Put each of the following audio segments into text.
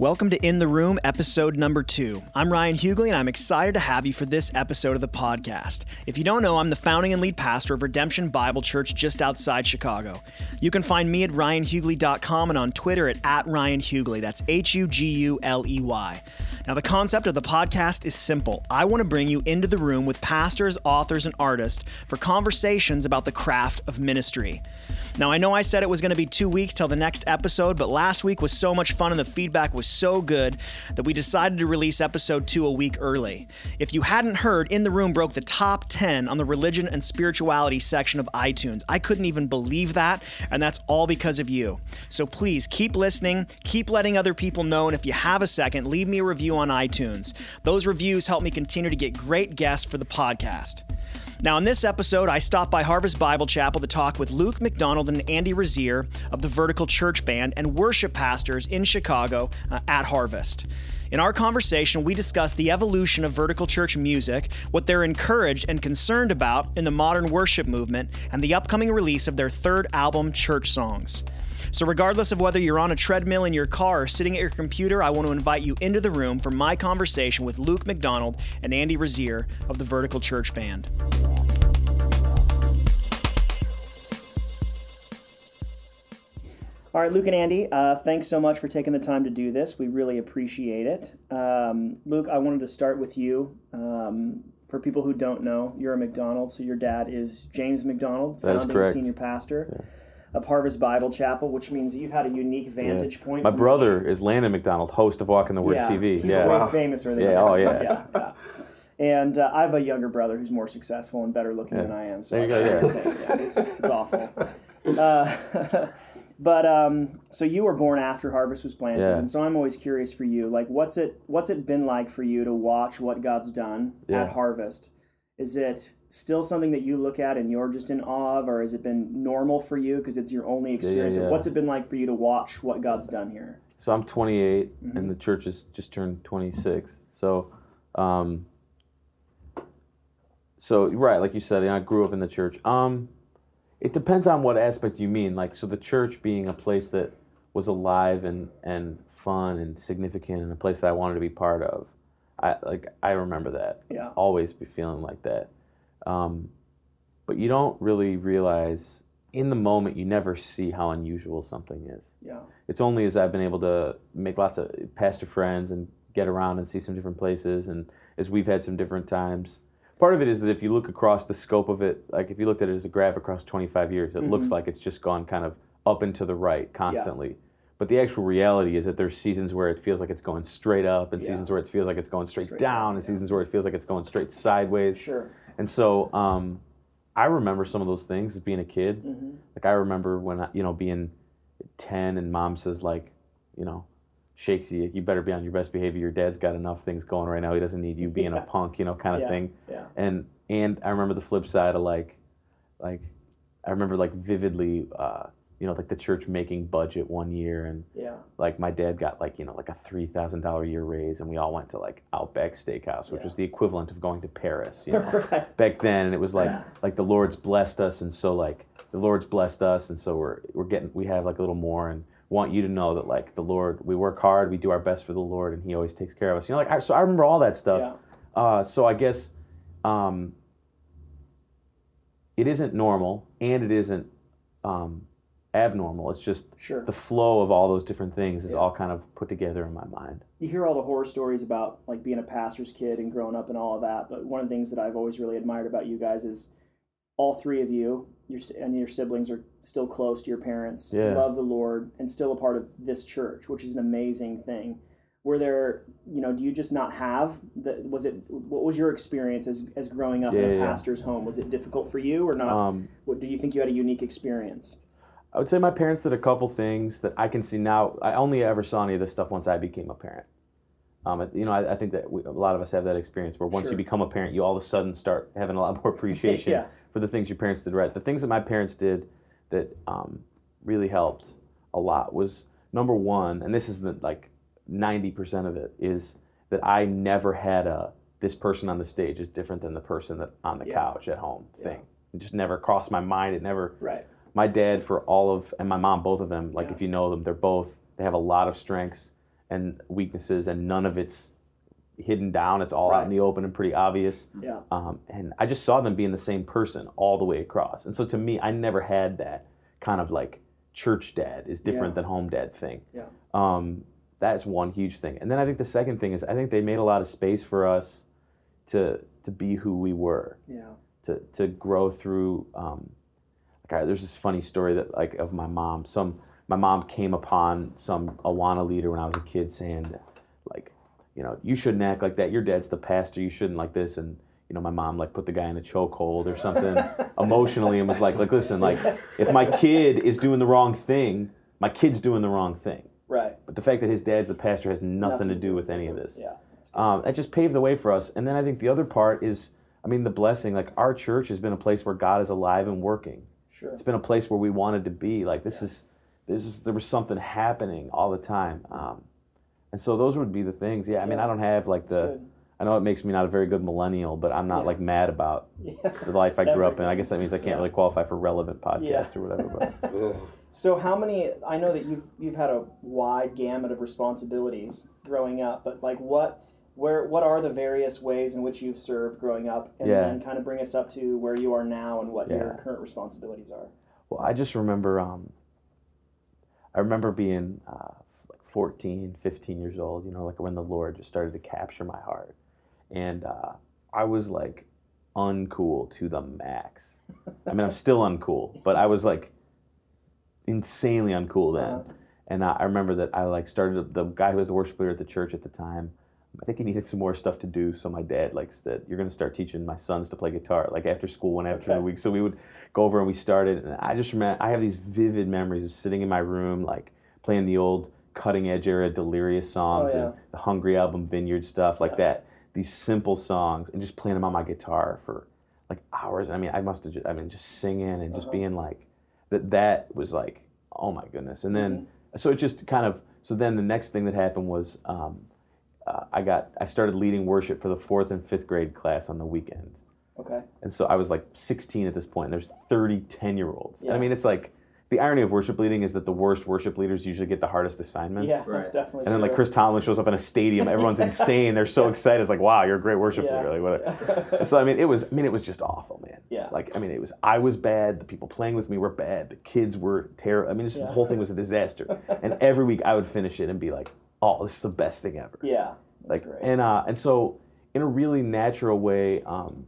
Welcome to In the Room, episode number two. I'm Ryan Huguley, and I'm excited to have you for this episode of the podcast. If you don't know, I'm the founding and lead pastor of Redemption Bible Church just outside Chicago. You can find me at ryanhuguley.com and on Twitter at, at Ryan Huguley. That's H U G U L E Y. Now, the concept of the podcast is simple. I want to bring you into the room with pastors, authors, and artists for conversations about the craft of ministry. Now, I know I said it was going to be two weeks till the next episode, but last week was so much fun and the feedback was so good that we decided to release episode two a week early. If you hadn't heard, In the Room broke the top 10 on the religion and spirituality section of iTunes. I couldn't even believe that, and that's all because of you. So please keep listening, keep letting other people know, and if you have a second, leave me a review on iTunes. Those reviews help me continue to get great guests for the podcast. Now, in this episode, I stopped by Harvest Bible Chapel to talk with Luke MacDonald and Andy Rozier of the Vertical Church Band and worship pastors in Chicago uh, at Harvest. In our conversation, we discussed the evolution of vertical church music, what they're encouraged and concerned about in the modern worship movement, and the upcoming release of their third album, Church Songs. So, regardless of whether you're on a treadmill in your car or sitting at your computer, I want to invite you into the room for my conversation with Luke MacDonald and Andy Rozier of the Vertical Church Band. All right, Luke and Andy, uh, thanks so much for taking the time to do this. We really appreciate it. Um, Luke, I wanted to start with you. Um, for people who don't know, you're a MacDonald, so your dad is James MacDonald, founding senior pastor of Harvest Bible Chapel, which means you've had a unique vantage point. My from brother is Landon MacDonald, host of Walk in the Word yeah, TV. He's yeah. way famous for that. Yeah, oh, yeah. yeah, yeah. And uh, I have a younger brother who's more successful and better looking than I am. So There you I go, share yeah. yeah it's, it's awful. Uh, but um, so you were born after Harvest was planted, Yeah. and so I'm always curious for you. Like, what's it what's it been like for you to watch what God's done Yeah. at Harvest? Is it still something that you look at and you're just in awe of, or has it been normal for you because it's your only experience? yeah. What's it been like for you to watch what God's done here? So I'm 28, Mm-hmm. and the church has just turned 26. So, um, so right, like you said, I grew up in the church. Um, it depends on what aspect you mean. Like, so the church being a place that was alive and and fun and significant, and a place that I wanted to be part of. I like I remember that. Yeah. Always be feeling like that. Um, but you don't really realize in the moment. You never see how unusual something is Yeah. it's only as I've been able to make lots of pastor friends and get around and see some different places, and as we've had some different times. Part of it is that if you look across the scope of it, like if you looked at it as a graph across 25 years, it looks like it's just gone kind of up and to the right constantly. Yeah. But the actual reality is that there's seasons where it feels like it's going straight up, and Yeah. seasons where it feels like it's going straight, Straight down, down, and yeah. seasons where it feels like it's going straight sideways. Sure. And so um, I remember some of those things as being a kid. Mm-hmm. Like I remember when I, you know being ten and mom says like, you know, shakes you. You better be on your best behavior. Your dad's got enough things going right now. He doesn't need you being a punk, you know, kind of Yeah, thing. yeah. And and I remember the flip side of like, like, I remember like vividly, uh, you know, like the church making budget one year and Yeah. like my dad got like you know like a three thousand dollar year raise, and we all went to like Outback Steakhouse, which Yeah. was the equivalent of going to Paris, you know, Right. back then. And it was like Yeah. like the Lord's blessed us, and so like the Lord's blessed us, and so we're we're getting we have like a little more, and want you to know that like the Lord, we work hard, we do our best for the Lord, and He always takes care of us. You know, like I, so I remember all that stuff. Yeah. Uh, so I guess um, it isn't normal, and it isn't. Um, abnormal it's just Sure. the flow of all those different things is Yeah. all kind of put together in my mind. you hear all the horror stories about like being a pastor's kid and growing up and all of that but one of the things that i've always really admired about you guys is all three of you your, and your siblings are still close to your parents Yeah. love the lord and still a part of this church which is an amazing thing were there you know do you just not have the was it what was your experience as, as growing up in a yeah. pastor's home was it difficult for you or not Um, what do you think you had a unique experience I would say my parents did a couple things that I can see now. I only ever saw any of this stuff once I became a parent. Um, you know, I, I think that we, a lot of us have that experience where once Sure. you become a parent, you all of a sudden start having a lot more appreciation Yeah. for the things your parents did right. The things that my parents did that um, really helped a lot was number one, and this is the, like ninety percent of it is that I never had a this person on the stage is different than the person that on the Yeah. couch at home thing. It just never crossed my mind. It never right my dad for all of and my mom both of them like Yeah. if you know them they're both they have a lot of strengths and weaknesses, and none of it's hidden down. It's all out in the open and pretty obvious. Yeah. Um, and I just saw them being the same person all the way across. And so to me, I never had that kind of like church dad is different Yeah. than home dad thing. Yeah. Um, that's one huge thing. And then I think the second thing is I think they made a lot of space for us to to be who we were, Yeah. to to grow through. Um, I, there's this funny story that like of my mom. Some my mom came upon some Awana leader when I was a kid saying like, you know, you shouldn't act like that. Your dad's the pastor. You shouldn't like this. And you know, my mom like put the guy in a chokehold or something emotionally and was like, like listen, like if my kid is doing the wrong thing, my kid's doing the wrong thing. Right. But the fact that his dad's a pastor has nothing, to do with any of this. Yeah. Um, that just paved the way for us. And then I think the other part is, I mean, the blessing. Like our church has been a place where God is alive and working. Sure. It's been a place where we wanted to be. Like this is, this is there was something happening all the time. Um, and so those would be the things. Yeah. I mean, Yeah. I don't have like the. good. I know it makes me not a very good millennial, but I'm not Yeah. like mad about Yeah. the life I grew up in. I guess that means I can't Yeah. really qualify for relevant podcast Yeah. or whatever. But So how many? I know that you've you've had a wide gamut of responsibilities growing up, but like what, where, what are the various ways in which you've served growing up, and Yeah. then kind of bring us up to where you are now and what your current responsibilities are. Well, I just remember, um, I remember being uh, like 14, 15 years old, you know, like when the Lord just started to capture my heart. And uh, I was like uncool to the max. I mean, I'm still uncool, but I was like insanely uncool then. Uh-huh. And I remember that I like started, the guy who was the worship leader at the church at the time, I think he needed some more stuff to do. So my dad like said, "You're going to start teaching my sons to play guitar, like after school, one after Okay. the week." So we would go over and we started. And I just remember I have these vivid memories of sitting in my room, like playing the old cutting edge era Delirious songs Oh, yeah. and the Hungry album, Vineyard stuff like that. These simple songs and just playing them on my guitar for like hours. I mean, I must have. Just, I mean, just singing and just Uh-huh. being like that. That was like, oh my goodness. And then so it just kind of. So then the next thing that happened was. Um, uh, I got I started leading worship for the fourth and fifth grade class on the weekend. Okay. And so I was like 16 at this point, and there's 30 10 year olds. And I mean, it's like the irony of worship leading is that the worst worship leaders usually get the hardest assignments. Yeah, Right. that's definitely. And then like. Chris Tomlin shows up in a stadium, everyone's insane. They're so excited. It's like, wow, you're a great worship Yeah. leader. Like whatever. and so I mean, it was. I mean, it was just awful, man. Yeah. Like I mean, it was. I was bad. The people playing with me were bad. The kids were terrible. I mean, just Yeah. the whole thing was a disaster. and every week I would finish it and be like, oh, this is the best thing ever Yeah. Like and uh, and so in a really natural way um,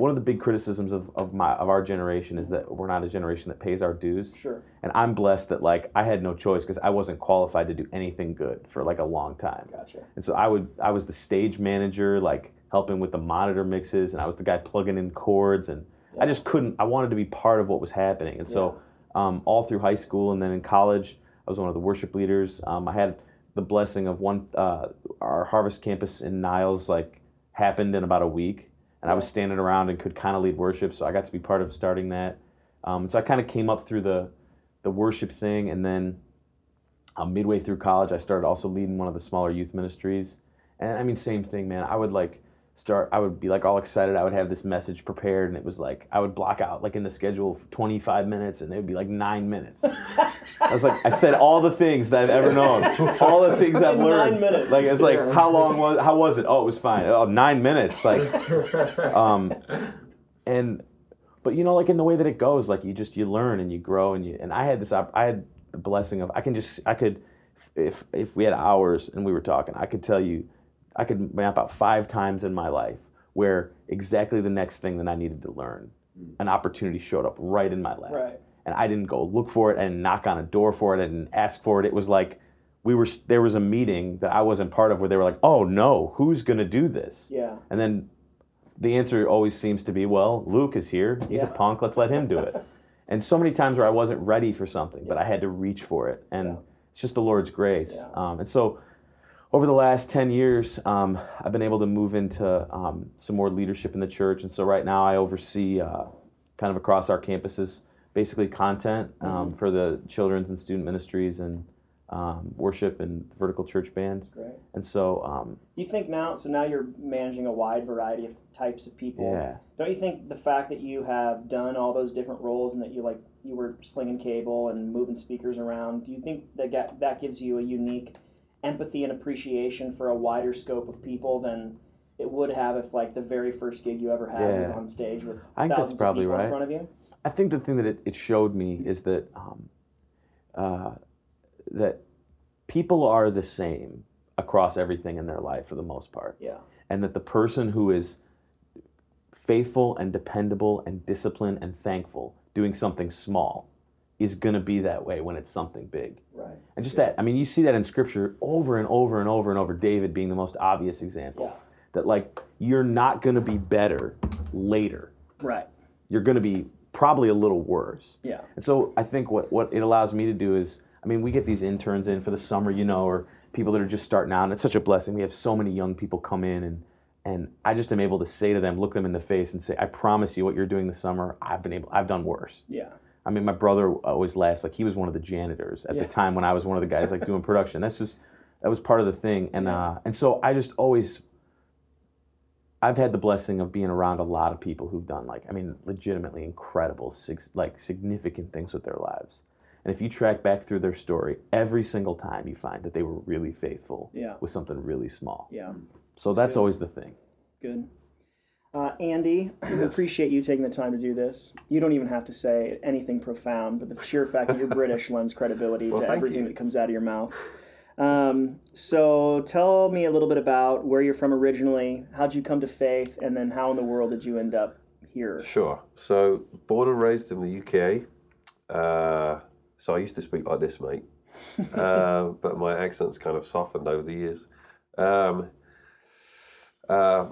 one of the big criticisms of, of my of our generation is that we're not a generation that pays our dues. Sure. and i'm blessed that like i had no choice because i wasn't qualified to do anything good for like a long time. Gotcha. and so i would i was the stage manager like helping with the monitor mixes and i was the guy plugging in chords and i just couldn't i wanted to be part of what was happening. And so um, all through high school and then in college i was one of the worship leaders. Um, i had the blessing of one uh, our harvest campus in niles like happened in about a week and i was standing around and could kind of lead worship so i got to be part of starting that um, so i kind of came up through the the worship thing and then uh, midway through college, I started also leading one of the smaller youth ministries. And I mean, same thing, man. I would like start, I would be like all excited. I would have this message prepared, and it was like, I would block out like in the schedule 25 minutes, and it would be like nine minutes. I was like, I said all the things that I've ever known, all the things I've learned. minutes. Like, it's like, how long was, how was it? Oh, it was fine. Oh, nine minutes. Like, um, and but you know like in the way that it goes like you just you learn and you grow and you and i had this op- i had the blessing of i can just i could if if we had hours and we were talking i could tell you i could map out five times in my life where exactly the next thing that i needed to learn an opportunity showed up right in my lap Right. and i didn't go look for it and knock on a door for it and ask for it it was like we were there was a meeting that i wasn't part of where they were like oh no who's going to do this Yeah. and then the answer always seems to be, well, Luke is here. He's a punk. Let's let him do it. and so many times where I wasn't ready for something, but I had to reach for it. And Yeah. it's just the Lord's grace. Yeah. Um, and so over the last 10 years, um, I've been able to move into um, some more leadership in the church. And so right now I oversee uh, kind of across our campuses, basically content Mm-hmm. um, for the children's and student ministries and um, worship and vertical church band. Great. And so, um, You think now, so now you're managing a wide variety of types of people. Yeah. Don't you think the fact that you have done all those different roles and that you like you were slinging cable and moving speakers around, do you think that that gives you a unique empathy and appreciation for a wider scope of people than it would have if like the very first gig you ever had was on stage with I think that's thousands probably of people right. in front of you. I think the thing that it, it showed me is that um, uh, that people are the same across everything in their life for the most part, Yeah. and that the person who is faithful and dependable and disciplined and thankful doing something small is going to be that way when it's something big. Right. And just that, I mean, you see that in scripture over and over and over and over, David being the most obvious example. Yeah. That, like, you're not going to be better later. Right. You're going to be probably a little worse. Yeah. And so I think what, what it allows me to do is, I mean, we get these interns in for the summer, you know, or people that are just starting out, and it's such a blessing. We have so many young people come in, and and I just am able to say to them, look them in the face, and say, I promise you, what you're doing this summer, I've been able, I've done worse. Yeah. I mean, my brother always laughs like he was one of the janitors at Yeah. the time when I was one of the guys like doing production. That's just that was part of the thing, and uh, and so I just always. I've had the blessing of being around a lot of people who've done like I mean, legitimately incredible, sig- like significant things with their lives. And if you track back through their story, every single time you find that they were really faithful Yeah. with something really small. Yeah. So that's always the thing. Good. Uh, Andy, we appreciate you taking the time to do this. You don't even have to say anything profound, but the sheer fact that you're British lends credibility Well, to everything you. that comes out of your mouth. Um, so tell me a little bit about where you're from originally, how'd you come to faith, and then how in the world did you end up here? Sure. So, born and raised in the UK. Uh, so, I used to speak like this, mate. uh, but my accent's kind of softened over the years. Um, uh,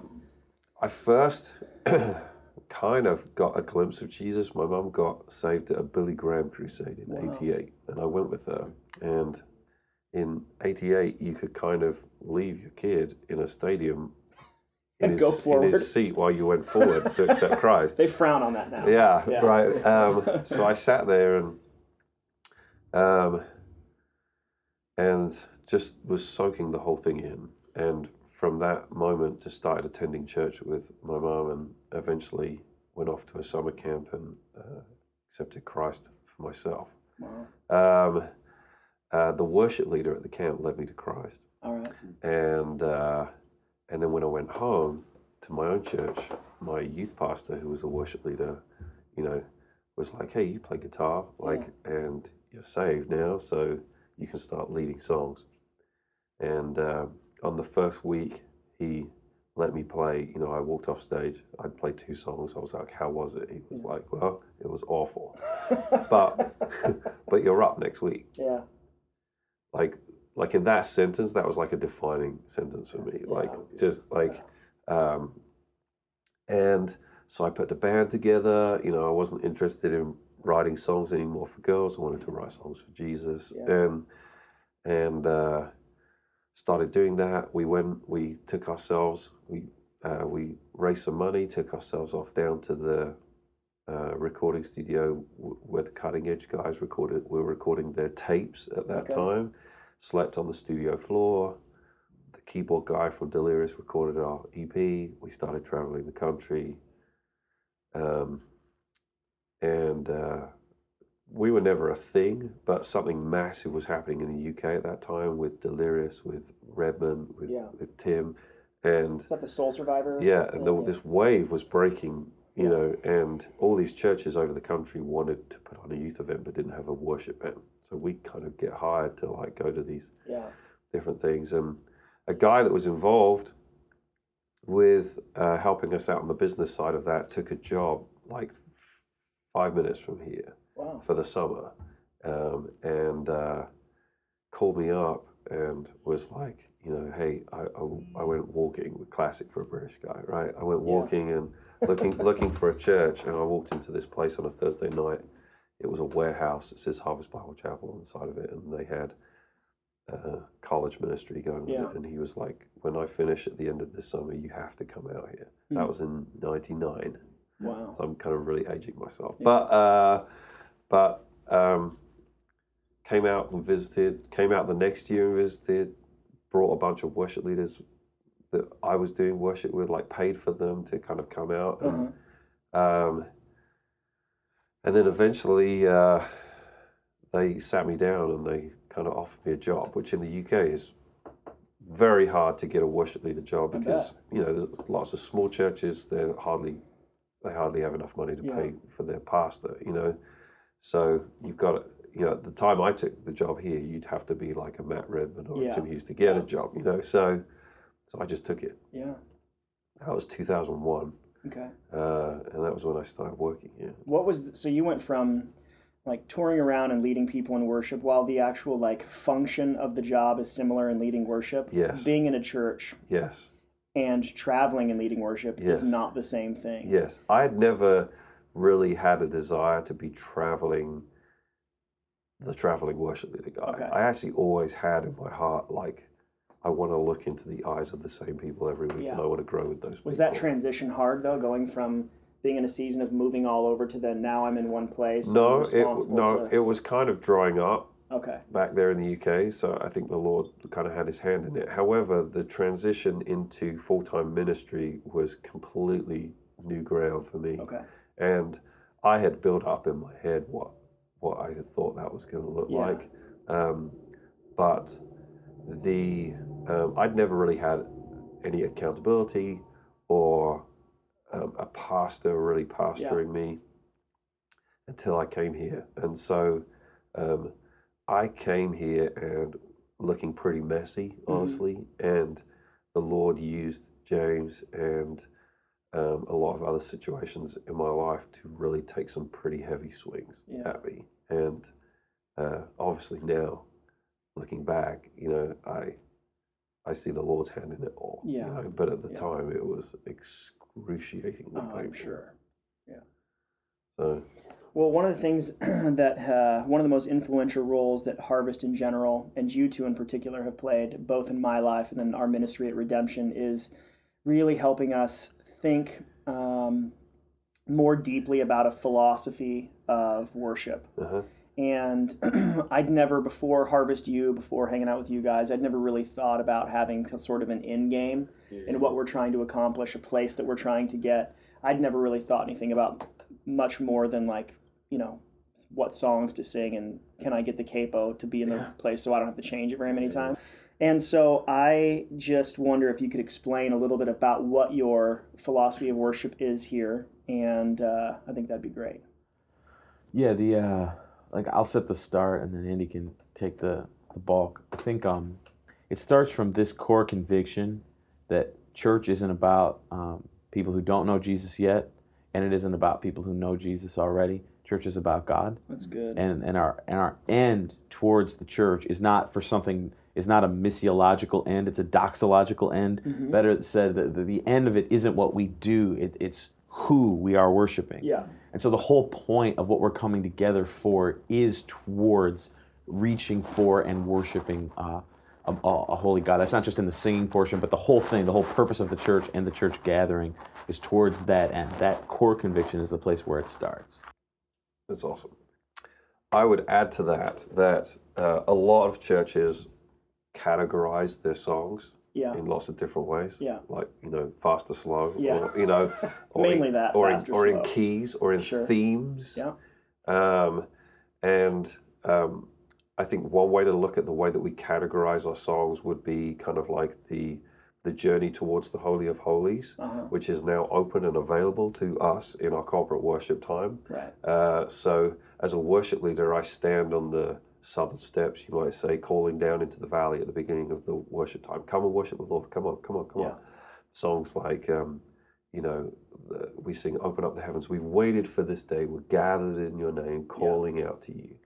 I first kind of got a glimpse of Jesus. My mum got saved at a Billy Graham crusade in 88, and I went with her. And in 88, you could kind of leave your kid in a stadium. In And his, in his seat while you went forward to accept Christ. They frown on that now. Yeah, Yeah. right. Um, so I sat there and um, and just was soaking the whole thing in. And from that moment, just started attending church with my mum, and eventually went off to a summer camp and uh, accepted Christ for myself. Wow. Um, uh, the worship leader at the camp led me to Christ All right. and uh, and then when I went home to my own church, my youth pastor, who was a worship leader, you know, was like, "Hey, you play guitar, like, and you're saved now, so you can start leading songs." And uh, on the first week, he let me play. You know, I walked off stage. I'd played two songs. I was like, "How was it?" He was like, "Well, it was awful, but but you're up next week." Yeah. like like in that sentence that was like a defining sentence for me like just like um and so i put the band together you know i wasn't interested in writing songs anymore for girls i wanted to write songs for jesus Yeah. and and uh started doing that. We went we took ourselves we uh, we raised some money took ourselves off down to the uh, recording studio w- where the cutting edge guys recorded We were recording their tapes at that Okay. time. Slept on the studio floor. The keyboard guy from delirious recorded our ep we started traveling the country. Um, and uh, we were never a thing but something massive was happening in the uk at that time with delirious with redman with, Yeah. with tim and Is that the Soul Survivor? yeah, and thing? there, this wave was breaking, you know, and all these churches over the country wanted to put on a youth event but didn't have a worship band. So we kind of get hired to like go to these Yeah. different things. And a guy that was involved with uh, helping us out on the business side of that took a job like f- five minutes from here Wow. for the summer um, and uh, called me up and was like, you know, hey, I, I, I went walking classic for a British guy, right? I went Yeah. walking and looking looking for a church, and I walked into this place on a Thursday night. It was a warehouse. It says Harvest Bible Chapel on the side of it, and they had uh, college ministry going on. Yeah. And he was like, when I finish at the end of this summer, you have to come out here. Hmm. That was in '99. Wow. So I'm kind of really aging myself. But uh, but um, came out and visited. Came out the next year and visited. Brought a bunch of worship leaders that I was doing worship with, like paid for them to kind of come out. And, um, and then eventually uh, they sat me down and they kind of offered me a job, which in the UK is very hard to get a worship leader job because you know there's lots of small churches. They're hardly they hardly have enough money to Yeah. pay for their pastor. You know, so you've got you know at the time I took the job here, you'd have to be like a Matt Redman or Yeah. Tim Hughes to get Yeah. a job. You know, so so I just took it. Yeah. That was 2001, Okay. uh, and that was when I started working here. What was so you went from like touring around and leading people in worship while the actual like function of the job is similar in leading worship. Yes. Being in a church Yes. and traveling and leading worship Yes. is not the same thing. Yes, I had never really had a desire to be traveling, the traveling worship leader guy. Okay. I actually always had in my heart, like, I want to look into the eyes of the same people every week, Yeah. and I want to grow with those people. Was that transition hard though, going from being in a season of moving all over to then now I'm in one place? no, it no, to- it was kind of drying up okay. back there in the UK. So I think the Lord kind of had His hand in it. However, the transition into full time ministry was completely new ground for me. Okay. And I had built up in my head what what I had thought that was going to look Yeah. like, um, but the um, I'd never really had any accountability or um, a pastor really pastoring me until I came here, and so um, I came here and looking pretty messy, honestly, and the Lord used James and um, a lot of other situations in my life to really take some pretty heavy swings Yeah. at me. And uh, obviously now, looking back, you know, I I see the Lord's hand in it all. you Yeah. know, but at the Yeah. time, it was excruciatingly Oh, I'm sure. So Well, one of the things that uh, one of the most influential roles that Harvest in general and you two in particular have played, both in my life and then our ministry at Redemption, is really helping us think um, more deeply about a philosophy of worship. uh-huh. And I'd never before Harvest You, before hanging out with you guys, I'd never really thought about having some sort of an end game in what we're trying to accomplish, a place that we're trying to get. I'd never really thought anything about much more than like, you know, what songs to sing and can I get the capo to be in the place so I don't have to change it very many times. And so I just wonder if you could explain a little bit about what your philosophy of worship is here, and uh, I think that'd be great. Yeah, the uh, like I'll set the start, and then Andy can take the the bulk. I think um, it starts from this core conviction that church isn't about um, people who don't know Jesus yet, and it isn't about people who know Jesus already. Church is about God, That's good. and and our and our end towards the church is not for something is not a missiological end it's a doxological end better said the, the, the end of it isn't what we do it, it's who we are worshiping Yeah. and so the whole point of what we're coming together for is towards reaching for and worshiping uh, a, a a holy God. That's not just in the singing portion, but the whole thing, the whole purpose of the church and the church gathering is towards that end. That core conviction is the place where it starts. That's awesome. I would add to that that uh, a lot of churches categorize their songs Yeah. in lots of different ways. Yeah. Like, you know, fast or slow. Yeah. Or, you know, or Mainly in, that, Or, in, or or in keys or in Sure. themes. Yeah. Um, and um, I think one way to look at the way that we categorize our songs would be kind of like the the journey towards the Holy of Holies, Uh-huh. which is now open and available to us in our corporate worship time. Right. Uh, so, as a worship leader, I stand on the southern steps, you might say, calling down into the valley at the beginning of the worship time. Come and worship the Lord. Come on, come on, come Yeah. on. Songs like, um, you know, the, we sing "Open Up the Heavens." We've waited for this day. We're gathered in Your name, calling out to You.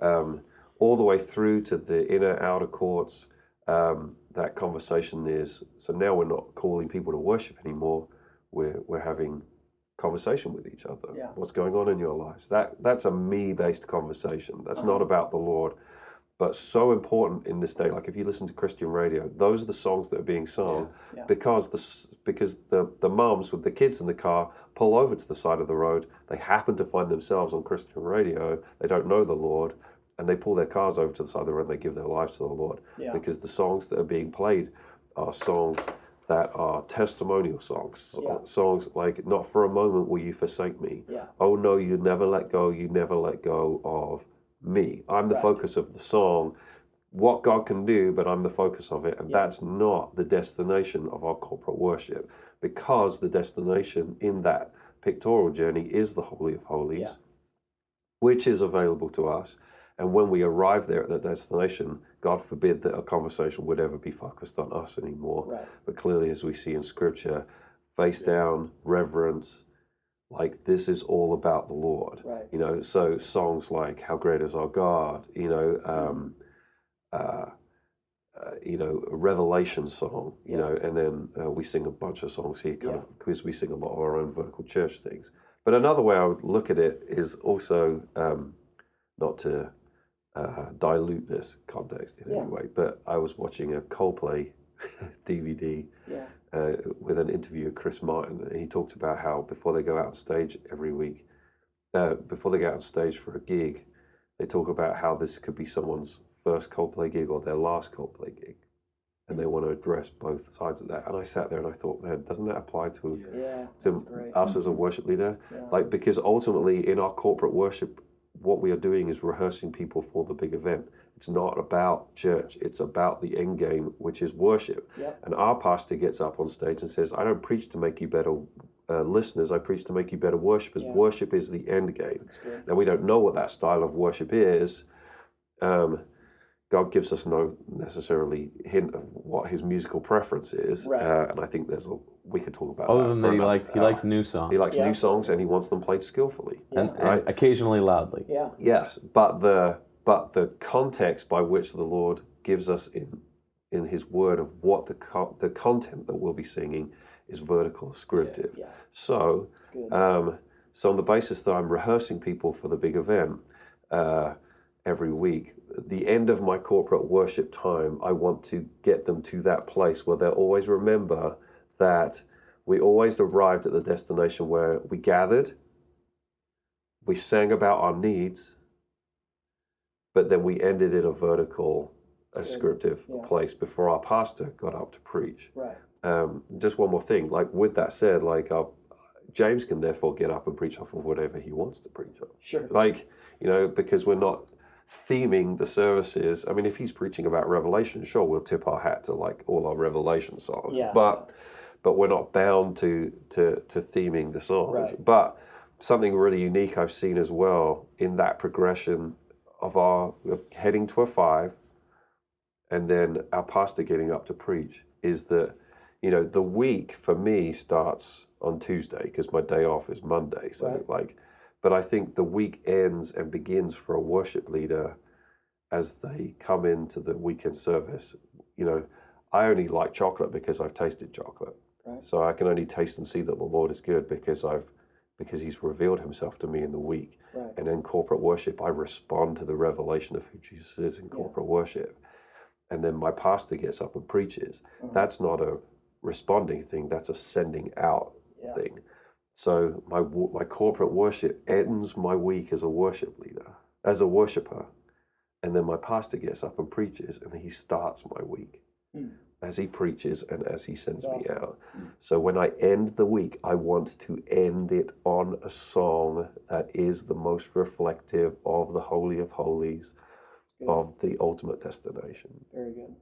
Um, all the way through to the inner outer courts. Um, that conversation is so now we're not calling people to worship anymore. We're we're having conversation with each other. Yeah. What's going on in your lives? That that's a me-based conversation. That's not uh-huh. about the Lord, but so important in this day. Like if you listen to Christian radio, those are the songs that are being sung Yeah. Yeah. because the because the the moms with the kids in the car pull over to the side of the road. They happen to find themselves on Christian radio. They don't know the Lord. And they pull their cars over to the side of the road and they give their lives to the Lord. Yeah. Because the songs that are being played are songs that are testimonial songs. Yeah. Songs like, Not for a moment will you forsake me. Yeah. Oh no, you never let go, you never let go of me. I'm the Right. focus of the song. what God can do, but I'm the focus of it. And that's not the destination of our corporate worship because the destination in that pictorial journey is the Holy of Holies, Yeah. which is available to us. And when we arrive there at that destination, God forbid that a conversation would ever be focused on us anymore. Right. But clearly, as we see in Scripture, face down, reverence, like this is all about the Lord. Right. You know, so songs like "How Great Is Our God," you know, um, uh, uh, you know, a Revelation song, you know, and then uh, we sing a bunch of songs here, kind Yeah. of because we sing a lot of our own vertical church things. But another way I would look at it is also um, not to uh, dilute this context in Yeah. any way, but I was watching a Coldplay DVD Yeah. uh, with an interview with Chris Martin, and he talked about how before they go out on stage every week, uh, before they go out on stage for a gig, they talk about how this could be someone's first Coldplay gig or their last Coldplay gig, and they want to address both sides of that. And I sat there and I thought, man, doesn't that apply to Yeah. to us as a worship leader? Yeah. Like because ultimately in our corporate worship, what we are doing is rehearsing people for the big event. It's not about church. It's about the end game, which is worship. Yep. And our pastor gets up on stage and says, "I don't preach to make you better uh, listeners. I preach to make you better worshipers. Yeah. Worship is the end game." Now we don't know what that style of worship is. Um, God gives us no necessarily hint of what his musical preference is, Right. uh, and I think there's a we could talk about Other that than that, he another likes he hour. likes new songs. he likes Yeah. new songs and he wants them played skillfully. and, Yeah. and Right. occasionally loudly. Yeah. Yes, but the but the context by which the Lord gives us in in His Word of what the co- the content that we'll be singing is vertical, ascriptive. Yeah. So, um, so on the basis that I'm rehearsing people for the big event uh, every week, at the end of my corporate worship time, I want to get them to that place where they'll always remember that we always arrived at the destination where we gathered, we sang about our needs, but then we ended in a vertical, ascriptive Yeah. place before our pastor got up to preach. right. Um, just one more thing, like with that said, like our, James can therefore get up and preach off of whatever he wants to preach on. Sure. Like, you know, because we're not theming the services. I mean, if he's preaching about Revelation, sure, we'll tip our hat to like all our Revelation songs. Yeah. But but we're not bound to to to theming the songs. Right. But something really unique I've seen as well in that progression of our of heading to a five and then our pastor getting up to preach is that you know the week for me starts on Tuesday because my day off is Monday so Right. like but I think the week ends and begins for a worship leader as they come into the weekend service you know I only like chocolate because I've tasted chocolate Right. so I can only taste and see that the Lord is good because I've because he's revealed himself to me in the week Right. and in corporate worship, I respond to the revelation of who Jesus is in corporate worship. And then my pastor gets up and preaches. Uh-huh. That's not a responding thing, that's a sending out Yeah. thing. So my my corporate worship ends my week as a worship leader, as a worshiper. And then my pastor gets up and preaches and he starts my week Hmm. as he preaches and as he sends That's me awesome. out. So when I end the week, I want to end it on a song that is the most reflective of the Holy of Holies, of the ultimate destination. Very good.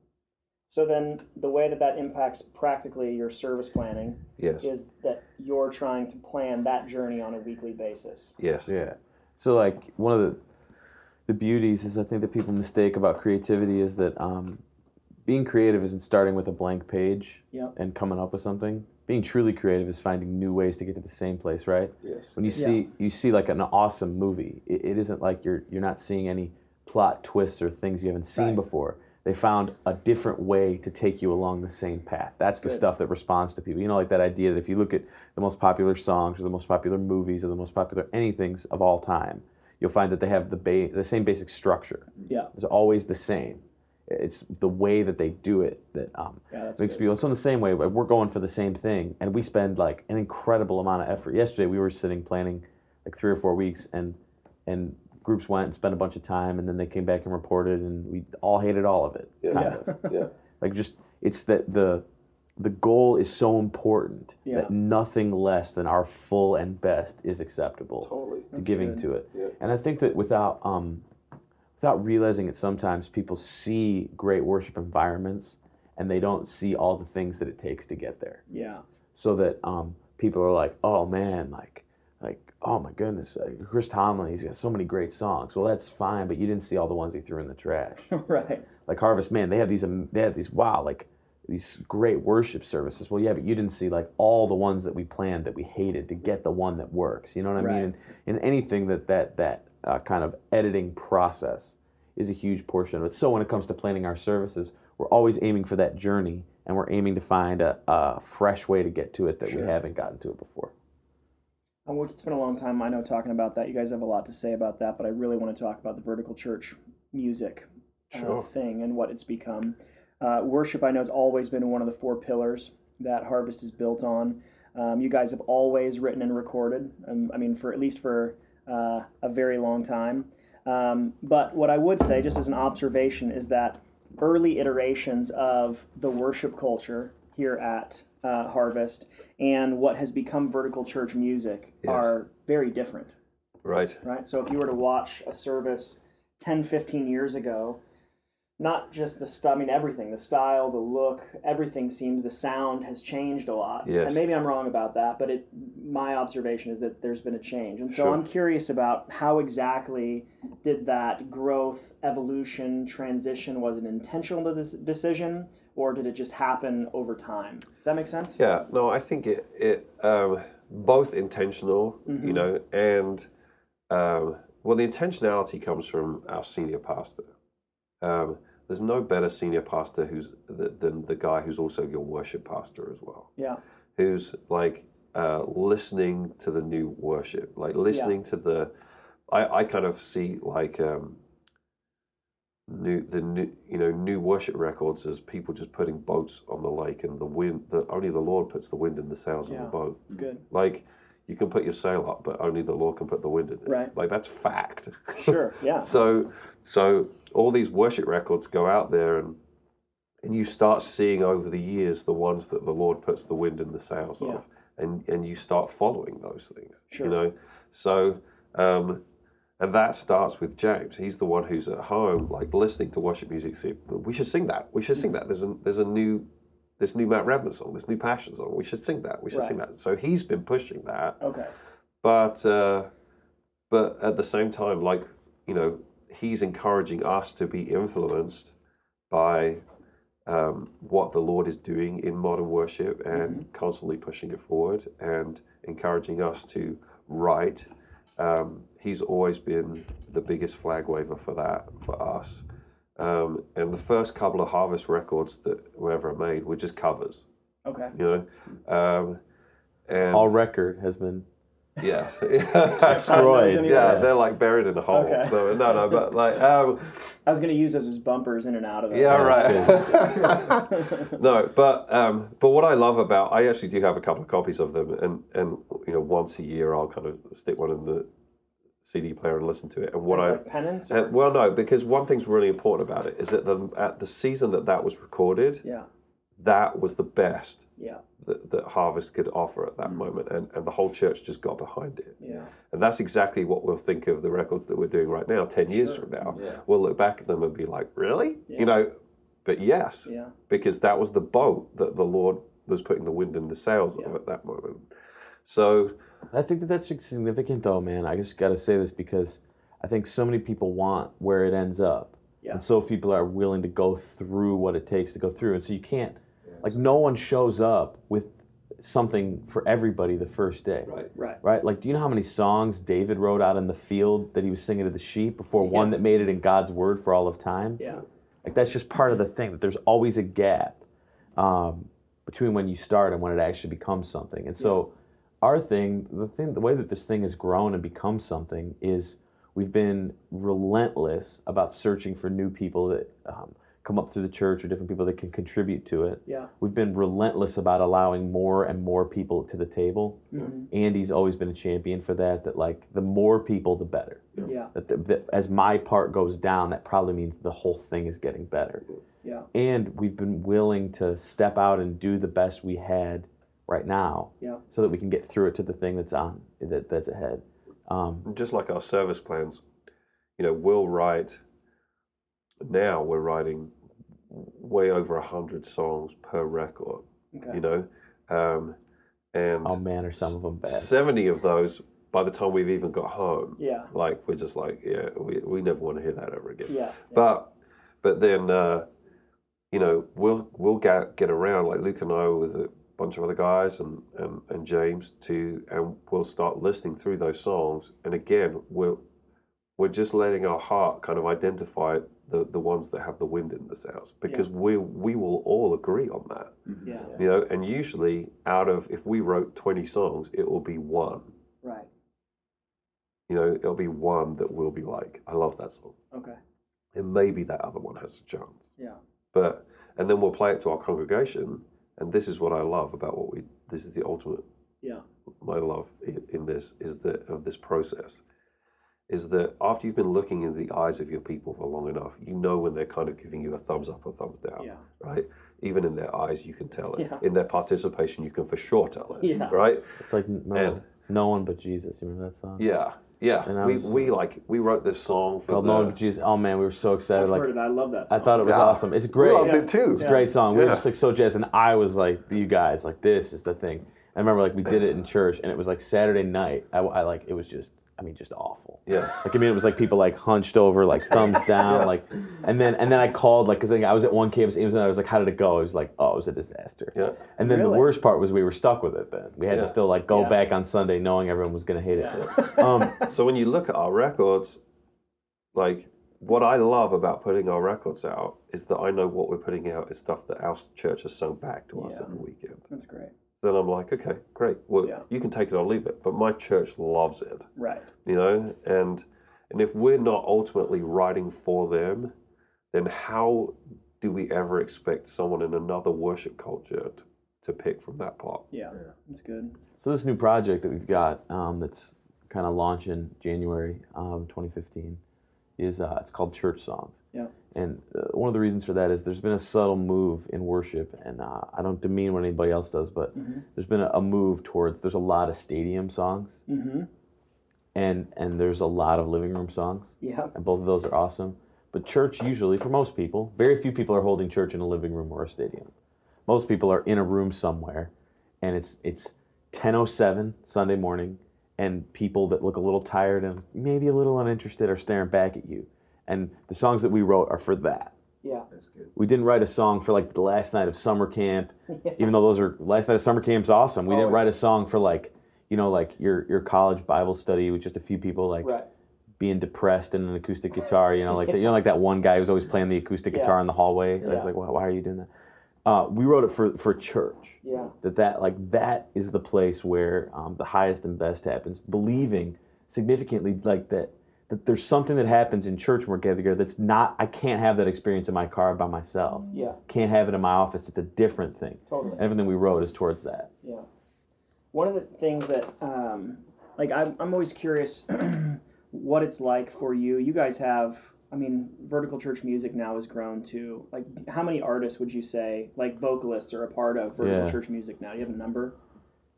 So then, the way that that impacts practically your service planning Yes. is that you're trying to plan that journey on a weekly basis. Yes. Yeah. So like one of the the beauties is I think that people mistake about creativity is that um, being creative isn't starting with a blank page Yep. and coming up with something. Being truly creative is finding new ways to get to the same place, right? Yes. When you see you see like an awesome movie, it, it isn't like you're you're not seeing any plot twists or things you haven't seen Right. before. They found a different way to take you along the same path. That's the Good. stuff that responds to people. You know, like that idea that if you look at the most popular songs or the most popular movies or the most popular anythings of all time, you'll find that they have the ba- the same basic structure. Yeah. It's always the same. It's the way that they do it that um, Yeah, makes good. people. So in the same way, we're going for the same thing, and we spend like an incredible amount of effort. Yesterday, we were sitting planning like three or four weeks, and and groups went and spent a bunch of time, and then they came back and reported, and we all hated all of it. Kind Yeah. of yeah. like just it's that the the goal is so important Yeah. that nothing less than our full and best is acceptable Totally. to giving good. to it. Yeah. And I think that without um, without realizing it, sometimes people see great worship environments and they don't see all the things that it takes to get there. Yeah. So that um, people are like, oh man, like, oh my goodness, uh, Chris Tomlin, he's got so many great songs. Well, that's fine, but you didn't see all the ones he threw in the trash. right. like Harvest, man, they have these, they have these, wow, like these great worship services. Well, yeah, but you didn't see like all the ones that we planned that we hated to get the one that works. You know what I Right. mean? And, and anything that that that uh, kind of editing process is a huge portion of it. So when it comes to planning our services, we're always aiming for that journey, and we're aiming to find a, a fresh way to get to it that we haven't gotten to it before. And we could spend a long time, I know, talking about that. You guys have a lot to say about that, but I really want to talk about the vertical church music uh, Sure. thing and what it's become. Uh, worship, I know, has always been one of the four pillars that Harvest is built on. Um, you guys have always written and recorded. Um, I mean, for at least for uh, a very long time. Um, but what I would say, just as an observation, is that early iterations of the worship culture here at uh, Harvest and what has become vertical church music are very different Right. right? So if you were to watch a service 10, 15 years ago, not just the stuff, I mean, everything, the style, the look, everything seemed, the sound has changed a lot. Yes. And maybe I'm wrong about that, but it, my observation is that there's been a change. And so Sure. I'm curious about how exactly did that growth, evolution, transition, was it intentional decision or did it just happen over time? Does that make sense? Yeah, no, I think it it um, both intentional, you know, and um, well, the intentionality comes from our senior pastor. Um, there's no better senior pastor who's th- than the guy who's also your worship pastor as well, Yeah. who's like uh, listening to the new worship, like listening to the. I, I kind of see like um, new the new you know new worship records as people just putting boats on the lake and the wind the only the Lord puts the wind in the sails of the boat. It's good. Like you can put your sail up, but only the Lord can put the wind in it. Right. Like that's fact. Sure. Yeah. so so all these worship records go out there and and you start seeing over the years the ones that the Lord puts the wind in the sails Yeah. of, and and you start following those things. Sure. You know, so um, and that starts with James. He's the one who's at home, like listening to worship music. See, we should sing that. We should sing that. There's a there's a new this new Matt Redman song, this new Passion song. We should sing that. We should sing that. So he's been pushing that Okay. but uh, but at the same time, like you know, he's encouraging us to be influenced by um, what the Lord is doing in modern worship and constantly pushing it forward and encouraging us to write. Um, he's always been the biggest flag waver for that for us. Um, and the first couple of Harvest records that were ever made were just covers, Okay. you know. Um, and All record has been yes, destroyed. Anyway. Yeah, they're like buried in a hole. Okay. So no, no, but like, um, I was going to use those as bumpers in and out of it. yeah, right. no, but um, but what I love about, I actually do have a couple of copies of them, and and you know, once a year I'll kind of stick one in the CD player and listen to it. And what I like penance. Uh, well, no, because one thing's really important about it is that the, at the season that that was recorded, yeah. that was the best Yeah. that, that Harvest could offer at that moment, and, and the whole church just got behind it. Yeah. And that's exactly what we'll think of the records that we're doing right now, 10 years from now. Yeah. We'll look back at them and be like, really? You know, but yes, Yeah. because that was the boat that the Lord was putting the wind in the sails of at that moment. So, I think that that's significant, though, man. I just got to say this because I think so many people want where it ends up, Yeah. and so people are willing to go through what it takes to go through. And so you can't, like, no one shows up with something for everybody the first day. Right. Right. Right? Like, do you know how many songs David wrote out in the field that he was singing to the sheep before one that made it in God's word for all of time? Yeah. Like that's just part of the thing that there's always a gap um, between when you start and when it actually becomes something. And so our thing, the thing, the way that this thing has grown and become something is we've been relentless about searching for new people that um, come up through the church or different people that can contribute to it. Yeah. We've been relentless about allowing more and more people to the table. Andy's always been a champion for that. That like the more people, the better Yeah. that, the, that as my part goes down, that probably means the whole thing is getting better. Yeah. And we've been willing to step out and do the best we had right now, Yeah. so that we can get through it to the thing that's on that, that's ahead. Um, just like our service plans, you know, we'll write now we're writing way over a hundred songs per record. Okay. You know, um, and Oh man, are some of them bad? seventy of those by the time we've even got home. Yeah. Like we're just like, yeah, we, we never want to hear that ever again. Yeah. But but then uh, you know we'll we'll get get around like Luke and I with a bunch of other guys and, and, and James to and we'll start listening through those songs and again we're we're just letting our heart kind of identify the, the ones that have the wind in the sails because we we will all agree on that mm-hmm. Yeah. you know and usually out of if we wrote 20 songs it will be one Right. you know it'll be one that will be like I love that song Okay. and maybe that other one has a chance Yeah. but and then we'll play it to our congregation and this is what i love about what we this is the ultimate Yeah. my love in, in this is that of this process is that after you've been looking in the eyes of your people for long enough you know when they're kind of giving you a thumbs up or thumbs down Yeah. right even in their eyes you can tell it Yeah. in their participation you can for sure tell it Yeah. right It's like no, And- no one but Jesus. You remember that song? yeah yeah And I we, was- we like we wrote this song for Called the, No Jesus. Oh man, we were so excited. I've like heard it. I love that I thought it was Yeah. awesome. It's great. We loved it too. It's a great song. We were just like so jazzed, and I was like, "You guys, like this is the thing." I remember like we did it in church, and it was like Saturday night. I, I like it was just, I mean, just awful. Yeah. Like I mean, it was like people like hunched over, like thumbs down, like, and then and then I called like because I was at one campus, and I was like, "How did it go?" It was like, "Oh, it was a disaster." Yeah. And then Really? the worst part was we were stuck with it. Then we had Yeah. to still like go Yeah. back on Sunday, knowing everyone was gonna hate it. Um, So when you look at our records, like what I love about putting our records out is that I know what we're putting out is stuff that our church has sung back to us Yeah. at the weekend. That's great. Then I'm like, okay, great. Well, Yeah. you can take it or leave it, but my church loves it, Right. you know. And and if we're not ultimately writing for them, then how do we ever expect someone in another worship culture to, to pick from that pot? Yeah. That's good. So this new project that we've got um, that's kind of launching January um, 2015 is uh, it's called Church Songs. Yeah. And uh, one of the reasons for that is there's been a subtle move in worship, and uh, I don't demean what anybody else does, but there's been a, a move towards there's a lot of stadium songs, Mm-hmm. and and there's a lot of living room songs, Yeah. and both of those are awesome. But church usually, for most people, very few people are holding church in a living room or a stadium. Most people are in a room somewhere, and it's it's 10:07 Sunday morning, and people that look a little tired and maybe a little uninterested are staring back at you. And the songs that we wrote are for that. Yeah. That's good. We didn't write a song for like the last night of summer camp, even though those are last night of summer camp's awesome. We didn't write a song for like you know like your your college Bible study with just a few people like Right. being depressed and an acoustic guitar. You know like you know like that one guy who's always playing the acoustic guitar Yeah. in the hallway. I was like, why, why are you doing that? Uh, we wrote it for for church. Yeah. That that like that is the place where um, the highest and best happens. Believing significantly like that that there's something that happens in church when we're gathered together that's not I can't have that experience in my car by myself. Yeah. Can't have it in my office. It's a different thing. Totally. Everything we wrote is towards that. Yeah. One of the things that, um, like, I'm, I'm always curious what it's like for you. You guys have, I mean, Vertical Church Music now has grown to, like, how many artists would you say, like, vocalists are a part of Vertical Yeah. Church Music now? Do you have a number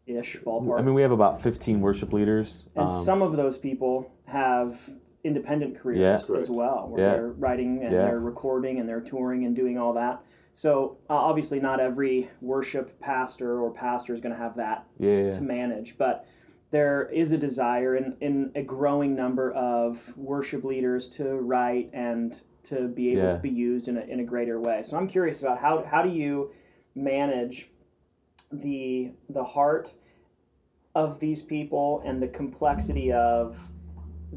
ish, ballpark? I mean, we have about 15 worship leaders. and um, some of those people have independent careers Yeah. as well, where Yeah. they're writing and Yeah. they're recording and they're touring and doing all that. So uh, obviously, not every worship pastor or pastor is going to have that yeah, yeah, to manage, but there is a desire in, in a growing number of worship leaders to write and to be able Yeah. to be used in a, in a greater way. So I'm curious about how, how do you manage the the heart of these people and the complexity of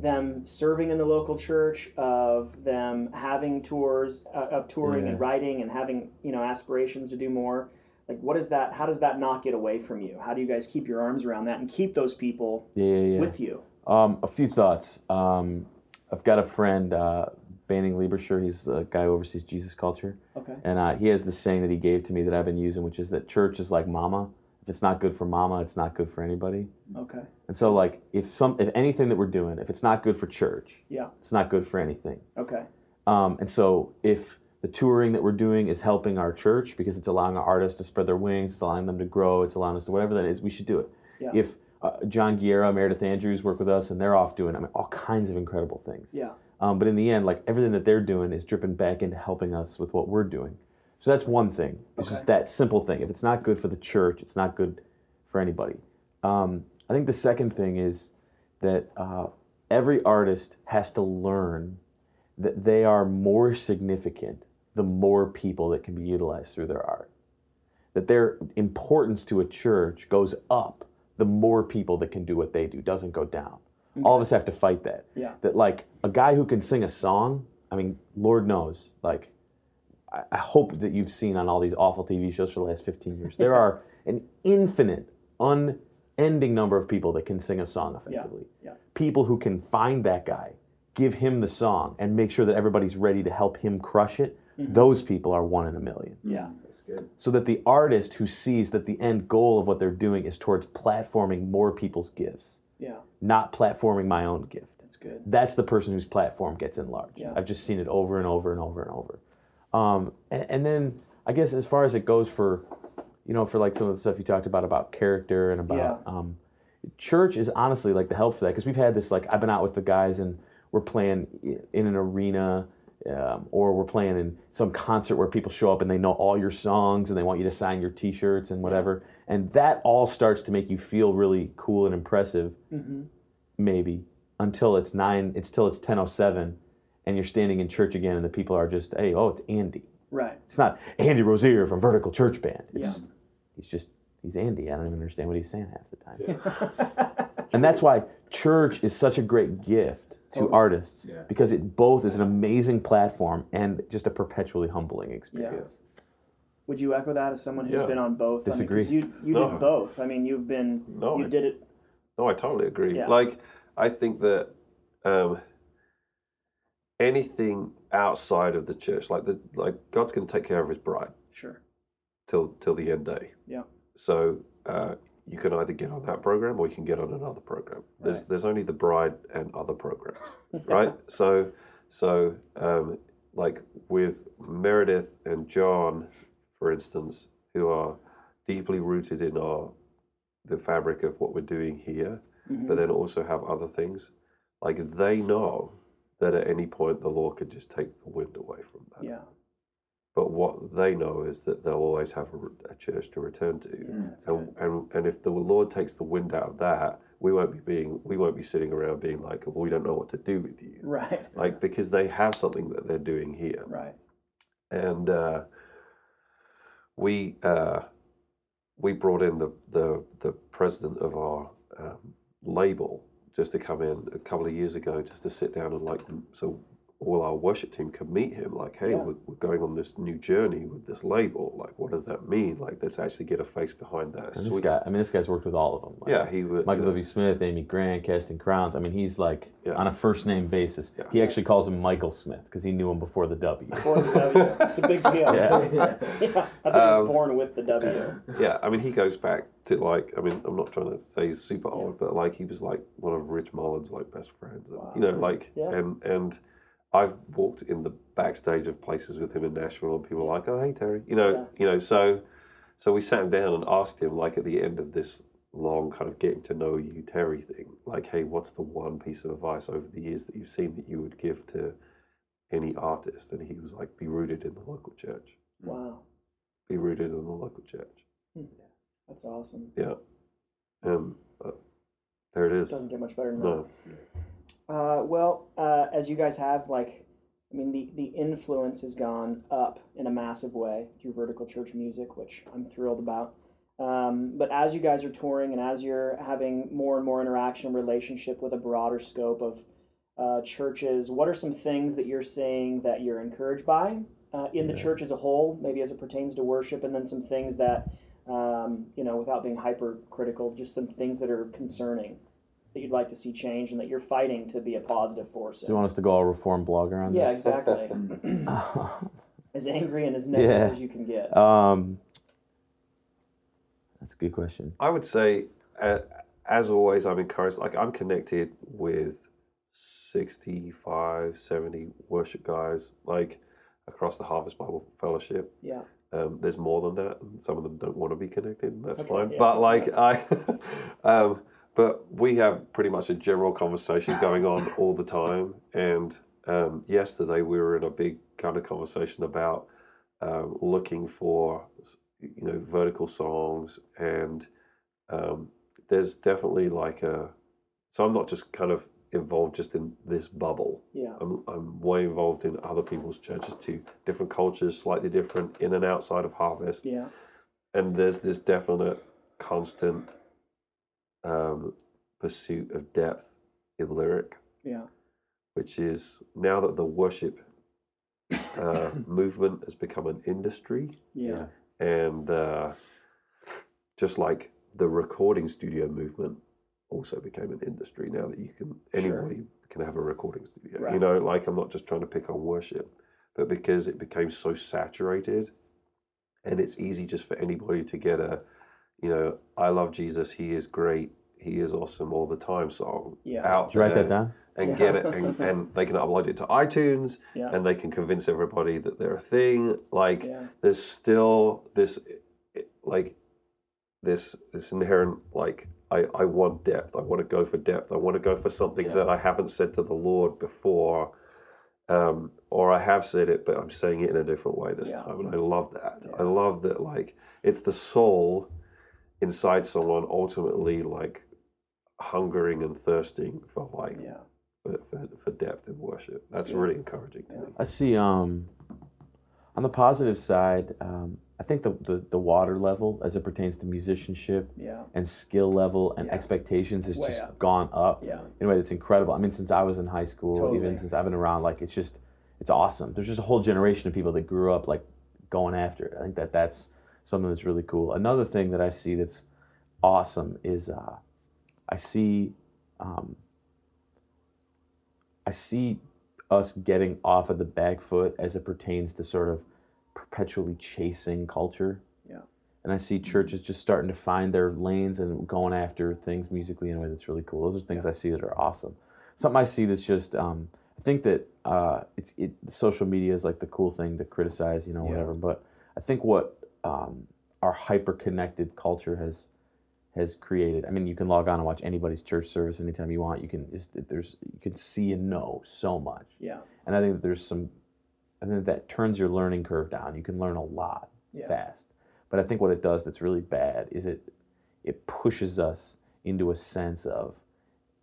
them serving in the local church, of them having tours, uh, of touring and writing and having you know aspirations to do more. Like, what is that? How does that not get away from you? How do you guys keep your arms around that and keep those people yeah, yeah, yeah. with you? Um, a few thoughts. Um, I've got a friend, uh, Banning Liebscher. He's the guy who oversees Jesus culture. Okay. And uh, he has this saying that he gave to me that I've been using, which is that church is like mama. If it's not good for mama, it's not good for anybody. Okay. And so, like, if some, if anything that we're doing, if it's not good for church, Yeah. it's not good for anything. Okay. Um, and so, if the touring that we're doing is helping our church because it's allowing our artists to spread their wings, it's allowing them to grow, it's allowing us to whatever that is, we should do it. Yeah. If uh, John Guerra, Meredith Andrews work with us, and they're off doing I mean, all kinds of incredible things. Yeah. Um, but in the end, like everything that they're doing is dripping back into helping us with what we're doing. So that's one thing. It's just that simple thing. If it's not good for the church, it's not good for anybody. Um, I think the second thing is that uh, every artist has to learn that they are more significant the more people that can be utilized through their art. That their importance to a church goes up the more people that can do what they do, doesn't go down. All of us have to fight that. Yeah. That like a guy who can sing a song, I mean, Lord knows, like I, I hope that you've seen on all these awful TV shows for the last 15 years. There are an infinite, unending number of people that can sing a song effectively. yeah. People who can find that guy, give him the song, and make sure that everybody's ready to help him crush it. Mm-hmm. Those people are one in a million. Yeah. That's good. So that the artist who sees that the end goal of what they're doing is towards platforming more people's gifts, Yeah. not platforming my own gift That's good. that's the person whose platform gets enlarged. Yeah. I've just seen it over and over and over and over. Um, and, and then I guess as far as it goes for, you know, for like some of the stuff you talked about about character and about Yeah. um, church is honestly like the help for that because we've had this like I've been out with the guys and we're playing in an arena. Um, or we're playing in some concert where people show up and they know all your songs and they want you to sign your T-shirts and whatever, and that all starts to make you feel really cool and impressive maybe until it's nine it's till it's 1007 and you're standing in church again and the people are just hey oh it's andy Right. it's not andy rozier from vertical church band it's Yeah. he's just he's andy i don't even understand what he's saying half the time Yeah. and that's why church is such a great gift to artists Yeah. because it both is an amazing platform and just a perpetually humbling experience Yeah. Would you echo that as someone who's Yeah. been on both? Disagree. I mean, 'cause you you No. did both. I mean, you've been No, you I- did it. No, I totally agree. Yeah. Like, I think that um, anything outside of the church, like the like God's going to take care of His bride Sure. till till the end day. Yeah. So uh, you can either get on that program or you can get on another program. There's there's only the bride and other programs, right? So so um, like with Meredith and John, for instance, who are deeply rooted in our the fabric of what we're doing here, Mm-hmm. but then also have other things. Like they know that at any point the law could just take the wind away from that. Yeah. But what they know is that they'll always have a, a church to return to, and, and and if the Lord takes the wind out of that, we won't be being we won't be sitting around being like, well, we don't know what to do with you, Right. like because they have something that they're doing here, Right. and uh, we uh, we brought in the the the president of our um, label just to come in a couple of years ago just to sit down and like so all our worship team could meet him like hey Yeah. we're, we're going on this new journey with this label like what does that mean like let's actually get a face behind that and this guy i mean this guy's worked with all of them Like, yeah he would Michael W. Smith, Amy Grant, Casting Crowns. I mean, he's like Yeah. on a first name basis. He actually calls him Michael Smith because he knew him before the W. For the W. It's a big deal. Yeah. Yeah. I think he Um, was born with the W. yeah, I mean, he goes back to like, I mean, I'm not trying to say he's super old, but like he was like one of Rich Mullins' like best friends, and, you know, like, Yeah. and and I've walked in the backstage of places with him in Nashville, and people are like, oh, hey Terry, you know, Yeah. you know, so so we sat him down and asked him like at the end of this long kind of getting to know you Terry thing, like, hey, what's the one piece of advice over the years that you've seen that you would give to any artist? And he was like, be rooted in the local church, Wow. be rooted in the local church. That's awesome. Yeah. Um, uh, there it is. Doesn't get much better than that. Uh, well, uh, as you guys have, like, I mean, the, the influence has gone up in a massive way through Vertical Church Music, which I'm thrilled about. Um, but as you guys are touring and as you're having more and more interaction, relationship with a broader scope of uh, churches, what are some things that you're seeing that you're encouraged by uh, in the church as a whole, maybe as it pertains to worship, and then some things that, um, you know, without being hypercritical, just some things that are concerning that you'd like to see change and that you're fighting to be a positive force. Do you want us to go all reform blogger on this? Yeah, this? exactly. as angry and as negative Yeah. as you can get. Um, that's a good question. I would say, uh, as always, I'm encouraged. Like, I'm connected with 65, 70 worship guys, like, across the Harvest Bible Fellowship. yeah. Um, there's more than that, and some of them don't want to be connected, that's Okay, fine. yeah. But, like, I. um, but we have pretty much a general conversation going on all the time, and Um, yesterday we were in a big kind of conversation about um, looking for you know vertical songs and um, there's definitely like a so I'm not just kind of involved just in this bubble. Yeah. I'm, I'm way involved in other people's churches too, different cultures, slightly different in and outside of Harvest. Yeah. And there's this definite constant um, pursuit of depth in lyric, Yeah. which is now that the worship uh, movement has become an industry, Yeah. and uh, just like the recording studio movement also became an industry now that you can Sure. anybody can have a recording studio Right. you know like i'm not just trying to pick on worship but because it became so saturated and it's easy just for anybody to get a you know i love jesus he is great he is awesome all the time song Yeah. out Did you write that down? and Yeah. get it and, and they can upload it to itunes Yeah. and they can convince everybody that they're a thing like Yeah. there's still this like this this inherent like I, I want depth. I want to go for depth. I want to go for something Yeah. that I haven't said to the Lord before, um, or I have said it, but I'm saying it in a different way this Yeah. time. And I love that. Yeah. I love that. Like it's the soul inside someone ultimately like hungering and thirsting for like Yeah. for, for, for depth in worship. That's good. really encouraging to Yeah. me. I see. Um, on the positive side, um, I think the, the the water level as it pertains to musicianship Yeah. and skill level and Yeah. expectations has Way just up. gone up Yeah. in a way that's incredible. I mean, since I was in high school, Totally. even since I've been around, like it's just it's awesome. There's just a whole generation of people that grew up like going after it. I think that that's something that's really cool. Another thing that I see that's awesome is uh, I see um, I see us getting off of the back foot as it pertains to sort of perpetually chasing culture. Yeah. And I see churches just starting to find their lanes and going after things musically in a way that's really cool. Those are things I see that are awesome. Something I see that's just, um, I think that uh, it's it. Social media is like the cool thing to criticize, you know, Yeah. whatever. But I think what um, our hyper connected culture has has created. I mean, you can log on and watch anybody's church service anytime you want. You can just there's you can see and know so much. Yeah. And I think that there's some, I think that turns your learning curve down. You can learn a lot Yeah. fast. But I think what it does that's really bad is it, it pushes us into a sense of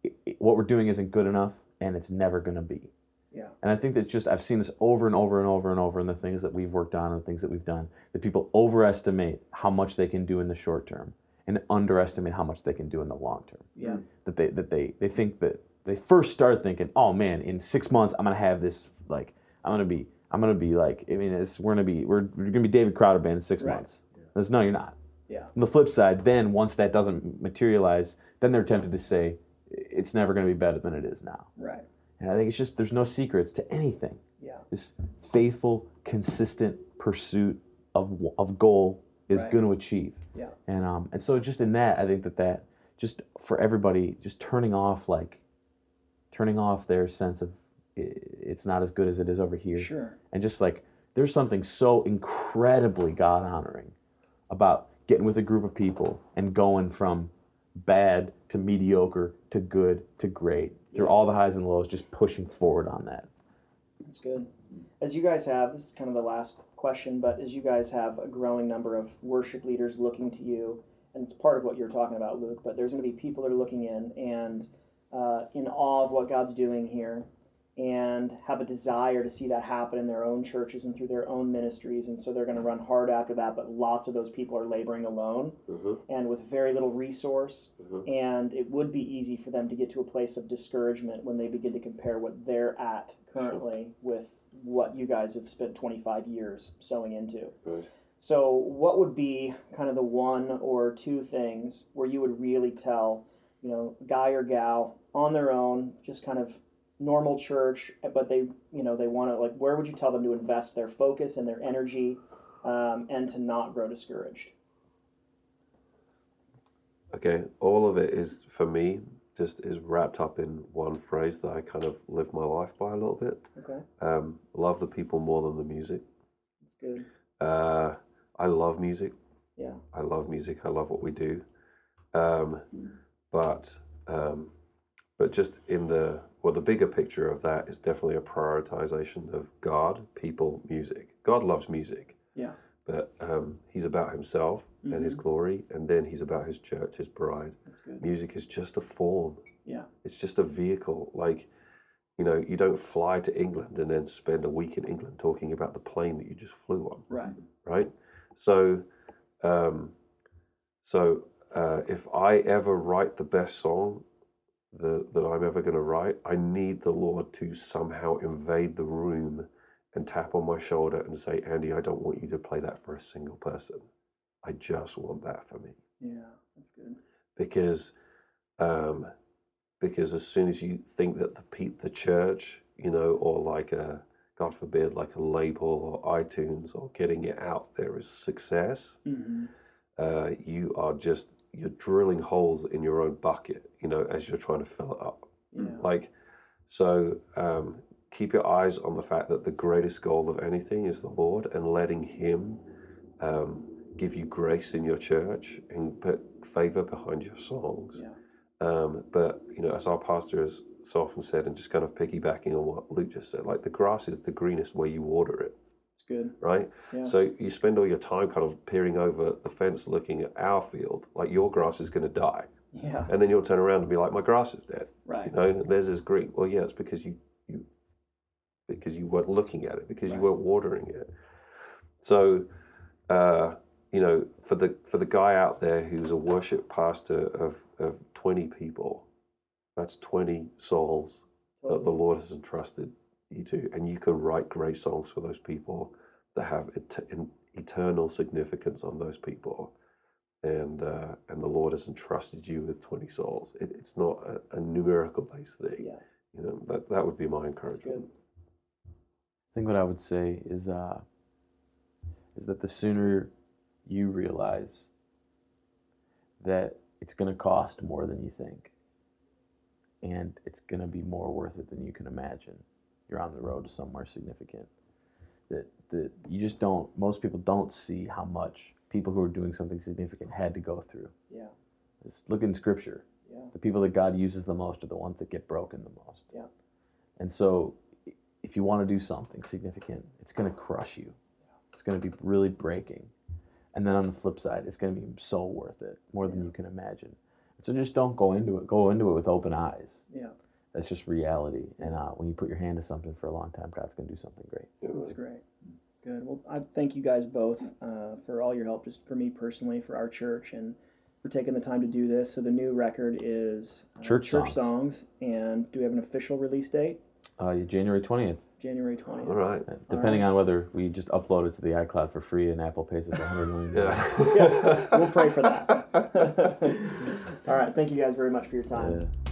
it, it- what we're doing isn't good enough and it's never going to be. Yeah. And I think that just I've seen this over and over and over and over in the things that we've worked on and the things that we've done that people overestimate how much they can do in the short term and underestimate how much they can do in the long term Yeah. that they that they they think that they first start thinking, oh man, in six months I'm gonna have this like I'm gonna be I'm gonna be like I mean it's we're gonna be we're, we're gonna be David Crowder band in six Right. months. It's, no, you're not. Yeah. On the flip side, then once that doesn't materialize, then they're tempted to say it's never gonna be better than it is now. Right. And I think it's just there's no secrets to anything. Yeah. This faithful, consistent pursuit of of goal is Right. going to achieve. Yeah. And um and so just in that, I think that that just for everybody, just turning off like turning off their sense of it's not as good as it is over here, Sure. and just like there's something so incredibly God honoring about getting with a group of people and going from bad to mediocre to good to great through all the highs and lows, just pushing forward on that. That's good. As you guys have, this is kind of the last question, but as you guys have a growing number of worship leaders looking to you, and it's part of what you're talking about, Luke, but there's going to be people that are looking in and uh, in awe of what God's doing here and have a desire to see that happen in their own churches and through their own ministries. And so they're going to run hard after that, but lots of those people are laboring alone mm-hmm. and with very little resource. Mm-hmm. And it would be easy for them to get to a place of discouragement when they begin to compare what they're at currently with what you guys have spent 25 years sowing into. Right. So, what would be kind of the one or two things where you would really tell, you know, guy or gal on their own, just kind of normal church, but they, you know, they want to like, where would you tell them to invest their focus and their energy, um, and to not grow discouraged? Okay, all of it is for me just is wrapped up in one phrase that I kind of live my life by a little bit. Okay, Um, love the people more than the music. that's good. Uh, I love music. Yeah, I love music. I love what we do. Um, but um, but just in the well, the bigger picture of that is definitely a prioritization of God, people, music. God loves music, Yeah. but um, He's about Himself and His glory, and then He's about His church, His bride. That's good. Music is just a form. Yeah. It's just a vehicle. Like, you know, you don't fly to England and then spend a week in England talking about the plane that you just flew on, Right. right? So, um, so uh, if I ever write the best song the, that I'm ever going to write, I need the Lord to somehow invade the room and tap on my shoulder and say, Andy, I don't want you to play that for a single person. I just want that for me Yeah. That's good. because um, because as soon as you think that the pe- the church, you know, or like a God forbid, like a label or iTunes or getting it out there is success, Mm-hmm. uh, you are just you're drilling holes in your own bucket, you know, as you're trying to fill it up. Yeah. Like, so um, keep your eyes on the fact that the greatest goal of anything is the Lord and letting Him um, give you grace in your church and put favor behind your songs. Yeah. Um, but, you know, as our pastor has so often said, and just kind of piggybacking on what Luke just said, like the grass is the greenest where you water it It's good. right? Yeah. So you spend all your time kind of peering over the fence looking at our field, like your grass is going to die. Yeah. And then you'll turn around and be like, my grass is dead. Right. You know, theirs is green. Well, yeah, it's because you, you because you weren't looking at it, because you weren't watering it. So, uh, you know, for the for the guy out there who's a worship pastor of, of 20 people, that's 20 souls that the Lord has entrusted you to, and you can write great songs for those people that have et- in- eternal significance on those people, and uh, and the Lord has entrusted you with twenty souls. It, it's not a, a numerical based thing. Yeah. You know that that would be my That's encouragement. good. I think what I would say is uh, is that the sooner you realize that it's going to cost more than you think, and it's going to be more worth it than you can imagine, you're on the road to somewhere significant. That that you just don't. Most people don't see how much people who are doing something significant had to go through. Yeah. Just look in Scripture. Yeah. The people that God uses the most are the ones that get broken the most. Yeah. And so, if you want to do something significant, it's going to crush you. Yeah. It's going to be really breaking. And then on the flip side, it's going to be so worth it, more than you can imagine. So just don't go into it. Go into it with open eyes. Yeah. That's just reality. And uh, when you put your hand to something for a long time, God's going to do something great. That's great. Good. Well, I thank you guys both uh, for all your help, just for me personally, for our church, and for taking the time to do this. So the new record is uh, Church Songs. songs. And do we have an official release date? Uh, January 20th, January 20th. All right. uh, depending on whether we just upload it to the iCloud for free and Apple pays us 100 million. Yeah. Yeah, we'll pray for that. all right. Thank you guys very much for your time. Yeah.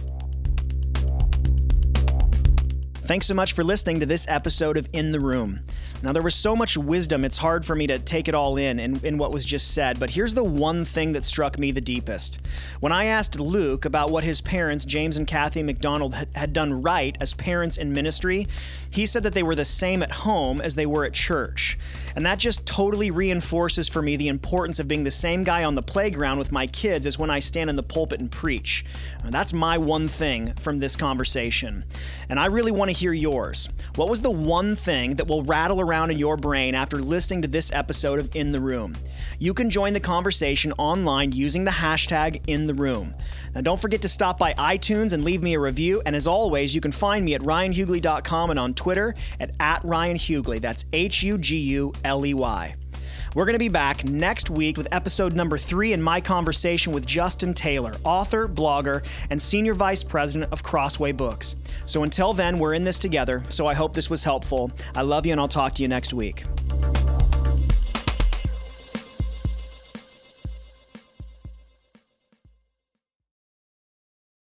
Thanks so much for listening to this episode of In the Room. Now, there was so much wisdom, it's hard for me to take it all in, in in what was just said, but here's the one thing that struck me the deepest. When I asked Luke about what his parents, James and Kathy MacDonald, had, done right as parents in ministry, he said that they were the same at home as they were at church. And that just totally reinforces for me the importance of being the same guy on the playground with my kids as when I stand in the pulpit and preach. Uh, That's my one thing from this conversation. And I really want to hear yours. What was the one thing that will rattle around in your brain after listening to this episode of In the Room? You can join the conversation online using the hashtag In the Room. Now, don't forget to stop by iTunes and leave me a review. And as always, you can find me at ryanhuguley.com and on Twitter at, at. That's H U G U L E Y. We're going to be back next week with episode number three in my conversation with Justin Taylor, author, blogger, and senior vice president of Crossway Books. So until then, we're in this together, so I hope this was helpful. I love you, and I'll talk to you next week.